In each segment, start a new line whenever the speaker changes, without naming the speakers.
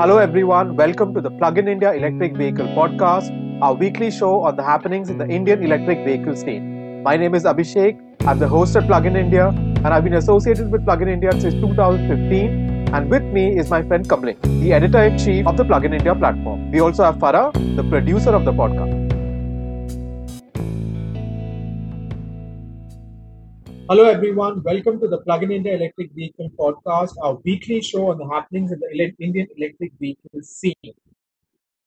Hello, everyone. Welcome to the Plug in India Electric Vehicle Podcast, our weekly show on the happenings in the Indian electric vehicle scene. My name is Abhishek. I'm the host at Plug in India, and I've been associated with Plug in India since 2015. And with me is my friend Kamlesh, the editor in chief of the Plug in India platform. We also have Farah, the producer of the podcast. Hello, everyone. Welcome to the Plug in India Electric Vehicle Podcast, our weekly show on the happenings in the Indian electric vehicle scene.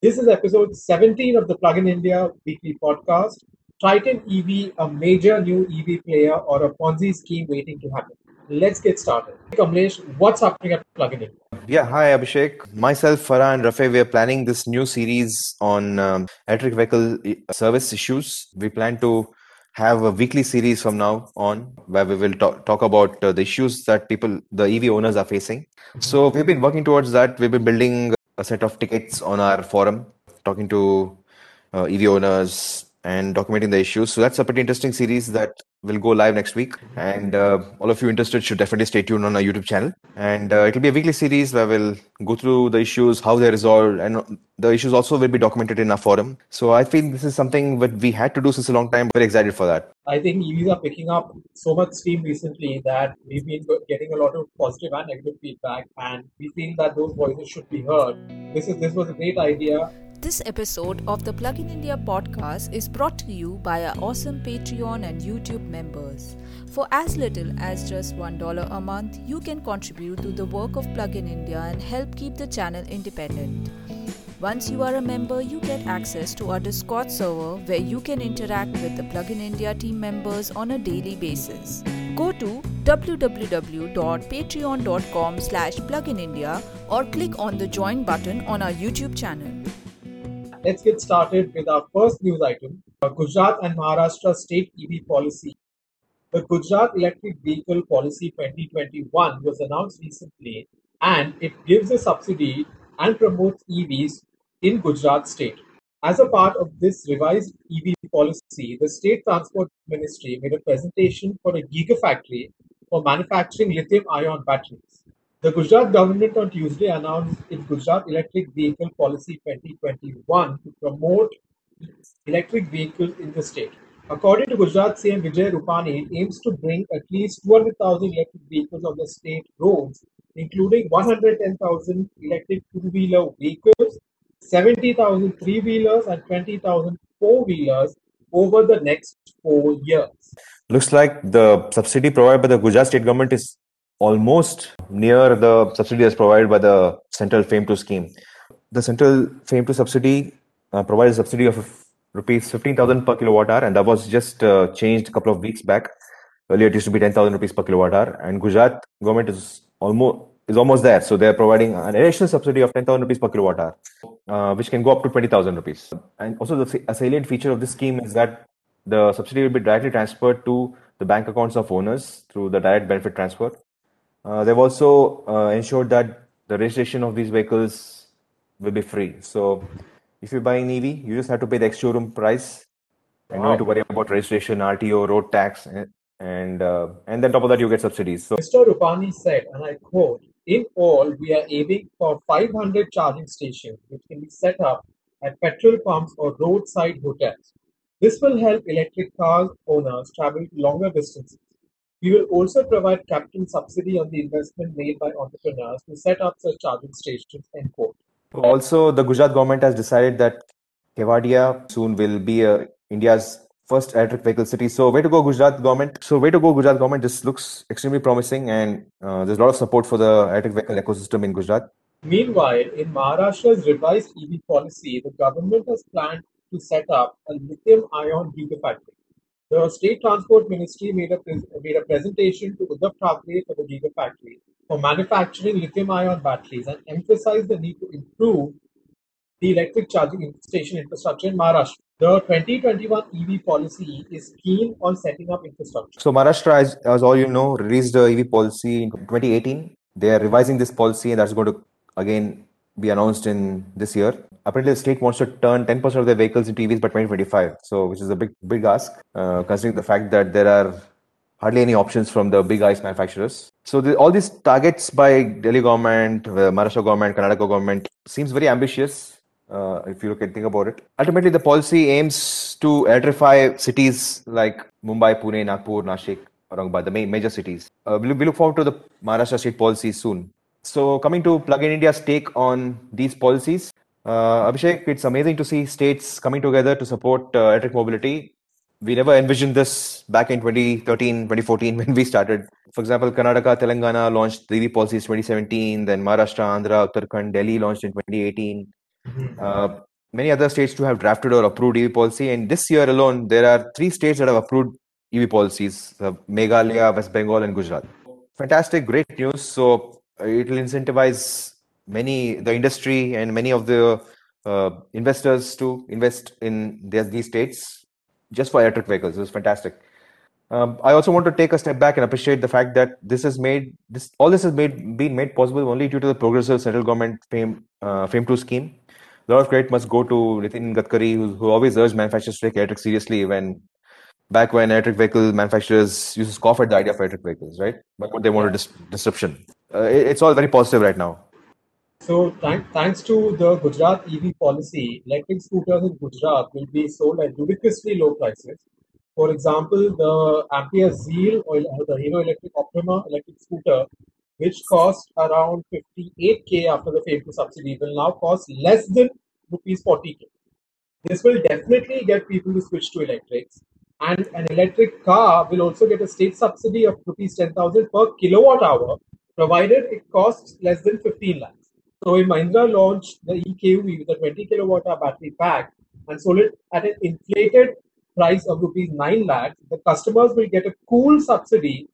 This is episode 17 of the Plug in India Weekly Podcast. Triton EV, a major new EV player or a Ponzi scheme waiting to happen. Let's get started. Kamlesh, what's happening at Plug in India?
Yeah, hi Abhishek. Myself, Farah, and Rafe, we are planning this new series on um, electric vehicle uh, service issues. We plan to have a weekly series from now on where we will talk, talk about uh, the issues that people, the EV owners, are facing. So we've been working towards that. We've been building a set of tickets on our forum, talking to uh, EV owners and documenting the issues. So that's a pretty interesting series that will go live next week. And uh, all of you interested should definitely stay tuned on our YouTube channel. And uh, it'll be a weekly series where we'll go through the issues, how they're resolved, and the issues also will be documented in our forum. So I feel this is something that we had to do since a long time. Very excited for that.
I think EVs are picking up so much steam recently that we've been getting a lot of positive and negative feedback, and we feel that those voices should be heard. This is this was a great idea.
This episode of the Plug in India podcast is brought to you by our awesome Patreon and YouTube members. For as little as just $1 a month, you can contribute to the work of Plug in India and help keep the channel independent. Once you are a member, you get access to our Discord server where you can interact with the Plug in India team members on a daily basis. Go to www.patreon.com slash pluginindia or click on the join button on our YouTube channel.
Let's get started with our first news item Gujarat and Maharashtra state EV policy. The Gujarat Electric Vehicle Policy 2021 was announced recently and it gives a subsidy and promotes EVs in Gujarat state. As a part of this revised EV policy, the State Transport Ministry made a presentation for a gigafactory for manufacturing lithium ion batteries. The Gujarat government on Tuesday announced its Gujarat Electric Vehicle Policy 2021 to promote electric vehicles in the state. According to Gujarat CM Vijay Rupani, it aims to bring at least 200,000 electric vehicles on the state roads, including 110,000 electric two-wheeler vehicles, 70,000 three-wheelers, and 20,000 four-wheelers over the next four years.
Looks like the subsidy provided by the Gujarat state government is almost near the subsidy that's provided by the central FAME 2 scheme. The central FAME 2 subsidy uh, provides a subsidy of rupees 15,000 per kilowatt hour, and that was just uh, changed a couple of weeks back. Earlier, it used to be 10,000 rupees per kilowatt hour, and Gujarat government is almost is almost there. So they are providing an additional subsidy of 10,000 rupees per kilowatt hour, uh, which can go up to 20,000 rupees. And also, the a salient feature of this scheme is that the subsidy will be directly transferred to the bank accounts of owners through the direct benefit transfer. Uh, they've also uh, ensured that the registration of these vehicles will be free. So if you buy an EV, you just have to pay the ex-showroom price and wow. no need to worry about registration, RTO, road tax, and and, uh, and then top of that you get subsidies.
So Mr. Rupani said, and I quote, "In all, we are aiming for 500 charging stations, which can be set up at petrol pumps or roadside hotels. This will help electric car owners travel longer distances. We will also provide capital subsidy on the investment made by entrepreneurs to set up such charging stations." End quote.
Also, the Gujarat government has decided that Kevadia soon will be uh, India's first electric vehicle city. So, way to go, Gujarat government. So, way to go, Gujarat government. This looks extremely promising, and uh, there's a lot of support for the electric vehicle ecosystem in Gujarat.
Meanwhile, in Maharashtra's revised EV policy, the government has planned to set up a lithium ion gigafactory. The State Transport Ministry made a, made a presentation to Uddhav Thackeray for the gigafactory for manufacturing lithium-ion batteries and emphasized the need to improve the electric charging station infrastructure in Maharashtra. The 2021 EV policy is keen on setting up infrastructure.
So Maharashtra, as, as all you know, released the EV policy in 2018. They are revising this policy and that's going to again be announced in this year. Apparently, the state wants to turn 10% of their vehicles into EVs by 2025. So, which is a big, big ask, uh, considering the fact that there are hardly any options from the big ICE manufacturers. So the, all these targets by Delhi government, the Maharashtra government, Karnataka government seems very ambitious. Uh, if you look and think about it, ultimately the policy aims to electrify cities like Mumbai, Pune, Nagpur, Nashik, Aurangabad, the major cities. Uh, we look forward to the Maharashtra state policy soon. So coming to Plug in India's take on these policies, uh, Abhishek, it's amazing to see states coming together to support uh, electric mobility. We never envisioned this back in 2013, 2014 when we started. For example, Karnataka, Telangana launched EV policies 2017, then Maharashtra, Andhra, Uttarakhand, Delhi launched in 2018. Uh, many other states too have drafted or approved EV policy, and this year alone, there are three states that have approved EV policies: uh, Meghalaya, West Bengal, and Gujarat. Fantastic, great news. So it will incentivize many the industry and many of the uh, investors to invest in their, these states just for electric vehicles. It's fantastic. Um, I also want to take a step back and appreciate the fact that this has made this all this has made been made possible only due to the progressive central government FAME uh, FAME two scheme a lot of credit must go to Nitin Gadkari, who, who always urged manufacturers to take electric seriously when back when electric vehicle manufacturers used to scoff at the idea of electric vehicles, right? But what they wanted dis- disruption. Uh, it's all very positive right now.
So, th- thanks to the Gujarat EV policy, electric scooters in Gujarat will be sold at ludicrously low prices. For example, the Ampere Zeal or the Hero Electric Optima electric scooter which cost around 58k after the FAME 2 subsidy, will now cost less than rupees 40k. This will definitely get people to switch to electrics. And an electric car will also get a state subsidy of rupees 10,000 per kilowatt hour, provided it costs less than 15 lakhs. So when Mahindra launched the EKUV with a 20 kilowatt hour battery pack and sold it at an inflated price of rupees 9 lakhs, the customers will get a cool subsidy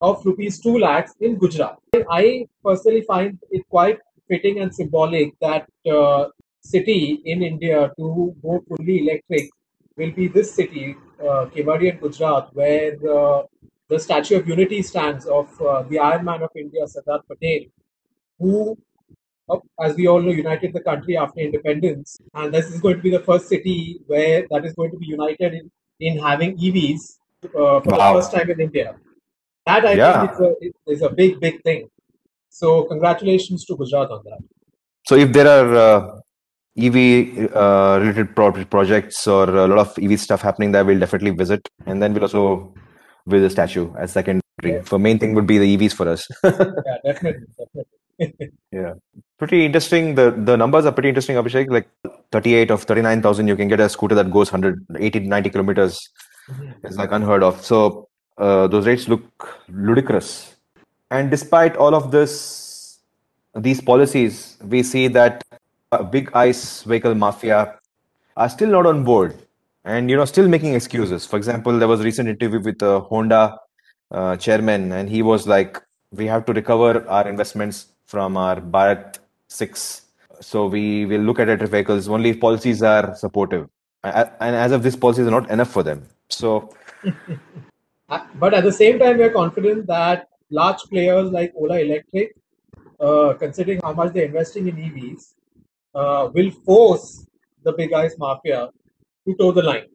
of rupees 2 lakhs in Gujarat. I personally find it quite fitting and symbolic that uh, city in India to go fully electric will be this city, uh, Kevadia in Gujarat, where uh, the Statue of Unity stands of uh, the Iron Man of India, Sardar Patel, who, as we all know, united the country after independence. And this is going to be the first city where that is going to be united in, in having EVs uh, for wow. the first time in India. That I yeah. think is a, is a big, big thing. So congratulations to Gujarat on that.
So if there are uh, EV uh, related pro- projects or a lot of EV stuff happening there, we'll definitely visit, and then we'll also visit the statue as secondary. Yeah. The main thing would be the EVs for us.
yeah, definitely, definitely.
yeah, pretty interesting. The the numbers are pretty interesting, Abhishek. Like 38 of 39,000, you can get a scooter that goes 180 90 kilometers. Mm-hmm. It's like unheard of. So uh, those rates look ludicrous. And despite all of this, these policies, we see that big ice vehicle mafia are still not on board and you know still making excuses. For example, there was a recent interview with the Honda uh, chairman, and he was like, "We have to recover our investments from our Bharat Six, so we will look at electric vehicles only if policies are supportive." And as of this, policies are not enough for them. So
Uh, but at the same time, we're confident that large players like Ola Electric, uh, considering how much they're investing in EVs, uh, will force the big ice mafia to toe the line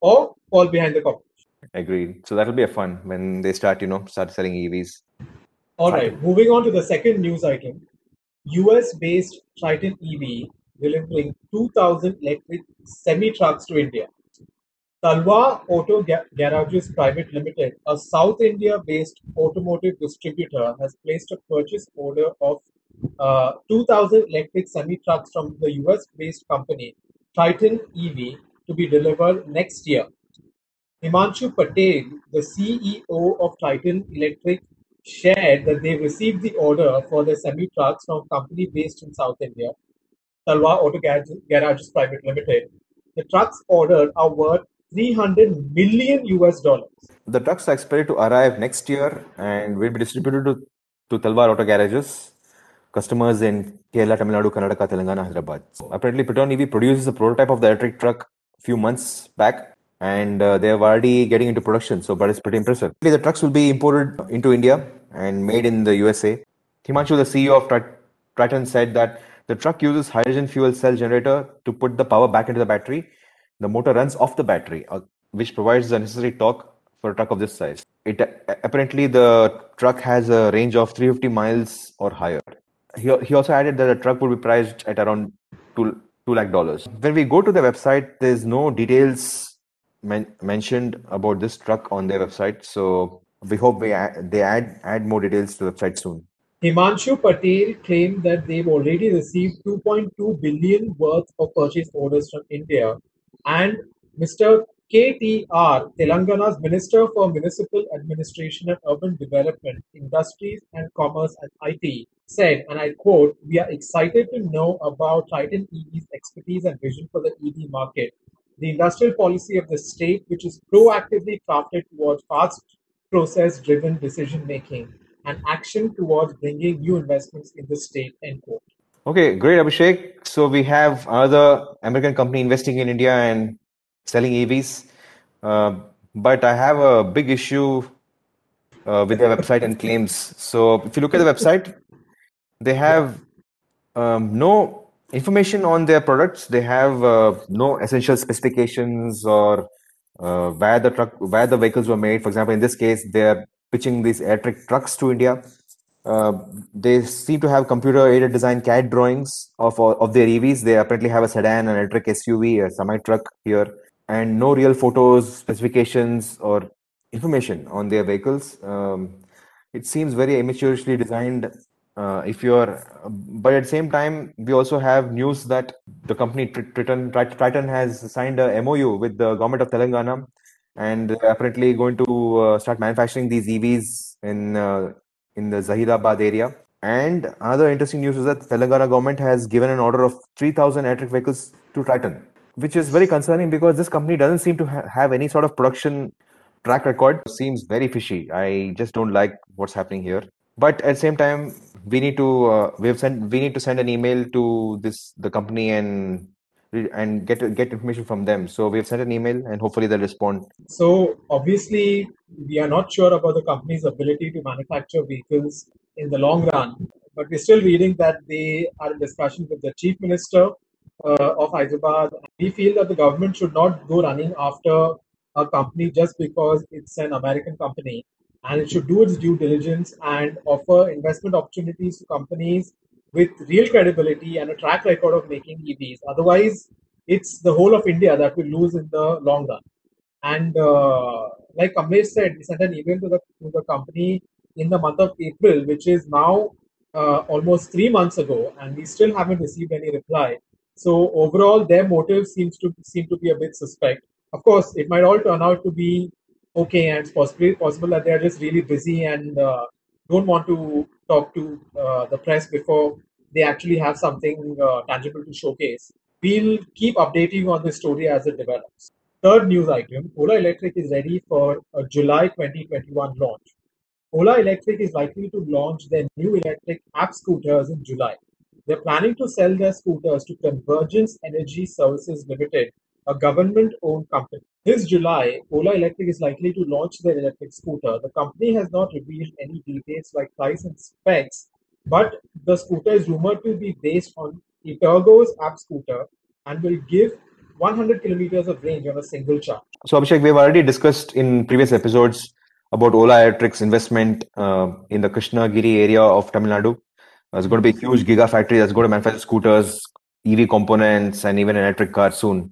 or fall behind the competition.
Agreed. So that'll be a fun when they start, you know, start selling EVs.
All right. Moving on to the second news item. US-based Triton EV will bring 2,000 electric semi-trucks to India. Talwar Auto Garages Private Limited, a South India-based automotive distributor, has placed a purchase order of uh, 2,000 electric semi-trucks from the US-based company Triton EV to be delivered next year. Himanshu Patel, the CEO of Triton Electric, shared that they received the order for the semi-trucks from a company based in South India, Talwar Auto Garages Private Limited. The trucks ordered are worth 300 million US dollars.
The trucks are expected to arrive next year and will be distributed to, to Talwar Auto Garages, customers in Kerala, Tamil Nadu, Karnataka, Telangana, Hyderabad. So apparently, Triton EV produces a prototype of the electric truck few months back and uh, they are already getting into production. So, but it's pretty impressive. The trucks will be imported into India and made in the USA. Himanshu, the CEO of Triton, said that the truck uses hydrogen fuel cell generator to put the power back into the battery the motor runs off the battery, uh, which provides the necessary torque for a truck of this size. It apparently the truck has a range of 350 miles or higher. He, he also added that the truck would be priced at around two two lakh dollars. When we go to the website, there's no details men- mentioned about this truck on their website. So we hope we add, they add add more details to the website soon.
Himanshu Patel claimed that they've already received 2.2 billion worth of purchase orders from India, and Mr. KTR, Telangana's Minister for Municipal Administration and Urban Development, Industries and Commerce and IT, said, and I quote, We are excited to know about Triton EV's expertise and vision for the EV market. The industrial policy of the state, which is proactively crafted towards fast process driven decision making and action towards bringing new investments in the state. End quote.
Okay, great, Abhishek. So we have another American company investing in India and selling EVs. Uh, but I have a big issue uh, with their website and claims. So if you look at the website, they have um, no information on their products. They have uh, no essential specifications or uh, where the truck, where the vehicles were made. For example, in this case, they're pitching these electric trucks to India. Uh, they seem to have computer-aided design CAD drawings of of their EVs. They apparently have a sedan, an electric SUV, a semi-truck here, and no real photos, specifications, or information on their vehicles. Um, it seems very amateurishly designed. Uh, if you're, but at the same time, we also have news that the company Triton, Triton has signed a MOU with the government of Telangana and apparently going to uh, start manufacturing these EVs in uh, in the Zaheerabad area. And another interesting news is that Telangana government has given an order of 3,000 electric vehicles to Triton, which is very concerning because this company doesn't seem to ha- have any sort of production track record. Seems very fishy. I just don't like what's happening here. But at the same time, we need to uh, we have sent we need to send an email to this the company and and get get information from them. So we've sent an email and hopefully they'll respond.
So obviously we are not sure about the company's ability to manufacture vehicles in the long run, but we're still reading that they are in discussion with the chief minister of Hyderabad. We feel that the government should not go running after a company just because it's an American company, and it should do its due diligence and offer investment opportunities to companies with real credibility and a track record of making EVs. Otherwise, it's the whole of India that will lose in the long run. And uh, like Kamlesh said, we sent an email to the, to the company in the month of April, which is now uh, almost three months ago, and we still haven't received any reply. So overall, their motive seems to seem to be a bit suspect. Of course, it might all turn out to be okay, and it's possibly possible that they are just really busy and uh, don't want to talk to uh, the press before they actually have something uh, tangible to showcase. We'll keep updating on this story as it develops. Third news item Ola Electric is ready for a July 2021 launch. Ola Electric is likely to launch their new electric app scooters in July. They're planning to sell their scooters to Convergence Energy Services Limited, a government owned company. This July, Ola Electric is likely to launch their electric scooter. The company has not revealed any details like price and specs, but the scooter is rumored to be based on Etergo's app scooter and will give 100 kilometers of range on a single charge.
So, Abhishek, we've already discussed in previous episodes about Ola Electric's investment uh, in the Krishnagiri area of Tamil Nadu. There's going to be a huge gigafactory that's going to manufacture scooters, EV components, and even an electric car soon.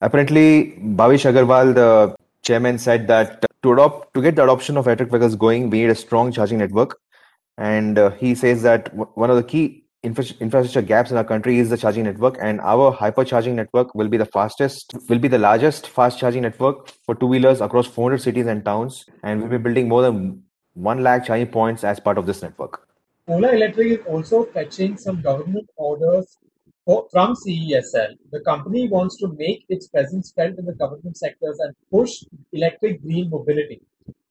Apparently, Bhavish Aggarwal, the chairman, said that to adopt to get the adoption of electric vehicles going, we need a strong charging network. And uh, he says that w- one of the key infra- infrastructure gaps in our country is the charging network, and our hypercharging network will be the fastest, will be the largest fast charging network for two wheelers across 400 cities and towns, and we'll be building more than one lakh charging points as part of this network.
Ola Electric is also fetching some government orders from CESL. The company wants to make its presence felt in the government sectors and push electric green mobility.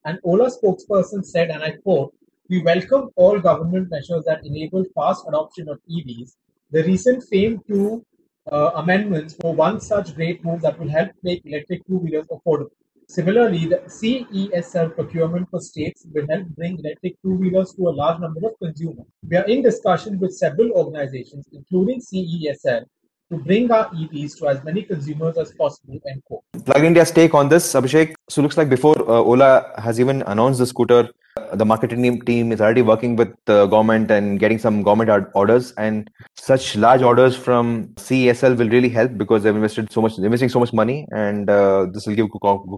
An Ola spokesperson said, and I quote, we welcome all government measures that enable fast adoption of EVs. The recent FAME 2 uh, amendments were one such great move that will help make electric two wheelers affordable. Similarly, the CESL procurement for states will help bring electric two wheelers to a large number of consumers. We are in discussion with several organizations, including CESL, to bring our EVs to as many consumers as possible. End quote.
Plug India's take on this, Abhishek. So looks like before uh, Ola has even announced the scooter, the marketing team is already working with the government and getting some government orders. And such large orders from CESL will really help because they've invested so much, investing so much money, and uh, this will give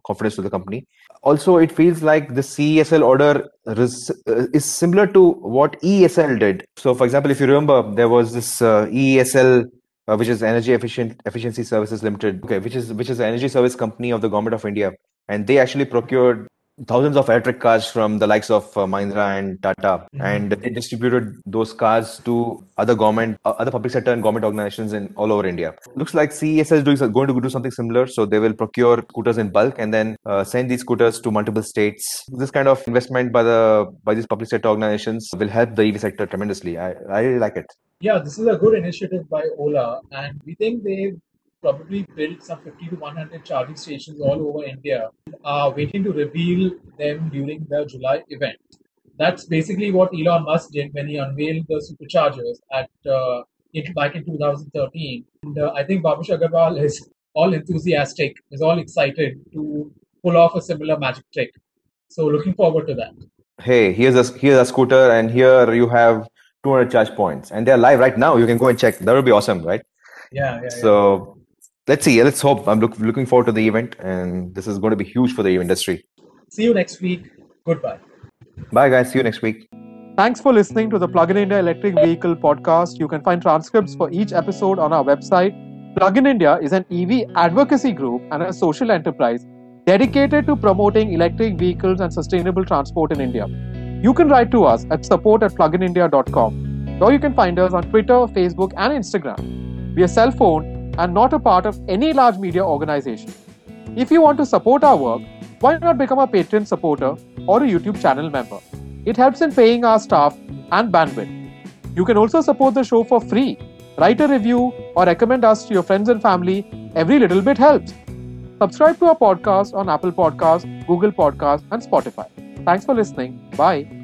confidence to the company. Also, it feels like the CESL order is, uh, similar to what EESL did. So, for example, if you remember, there was this uh, EESL uh, which is Energy Efficient Efficiency Services Limited, okay, which is which is an energy service company of the government of India, and they actually procured thousands of electric cars from the likes of uh, Mahindra and Tata, mm-hmm. and they distributed those cars to other government, uh, other public sector and government organizations in all over India. Looks like CESL is doing, going to do something similar. So they will procure scooters in bulk and then uh, send these scooters to multiple states. This kind of investment by the by these public sector organizations will help the EV sector tremendously. I, I really like it.
Yeah, this is a good initiative by Ola, and we think they've probably built some 50 to 100 charging stations all over India, are waiting to reveal them during the July event. That's basically what Elon Musk did when he unveiled the superchargers at uh, in, back in 2013. And uh, I think Bhavish Aggarwal is all enthusiastic, is all excited to pull off a similar magic trick. So looking forward to that.
Hey, here's a here's a scooter, and here you have 200 charge points, and they're live right now. You can go and check. That would be awesome, right?
Yeah. yeah
so let's see. Let's hope. I'm look, looking forward to the event, and this is going to be huge for the industry.
See you next week. Goodbye.
Bye, guys. See you next week.
Thanks for listening to the Plug in India Electric Vehicle podcast. You can find transcripts for each episode on our website. Plug in India is an EV advocacy group and a social enterprise dedicated to promoting electric vehicles and sustainable transport in India. You can write to us at support at pluginindia.com or you can find us on Twitter, Facebook, and Instagram. We are self owned and not a part of any large media organization. If you want to support our work, why not become a Patreon supporter or a YouTube channel member? It helps in paying our staff and bandwidth. You can also support the show for free. Write a review or recommend us to your friends and family. Every little bit helps. Subscribe to our podcast on Apple Podcasts, Google Podcasts, and Spotify. Thanks for listening. Bye.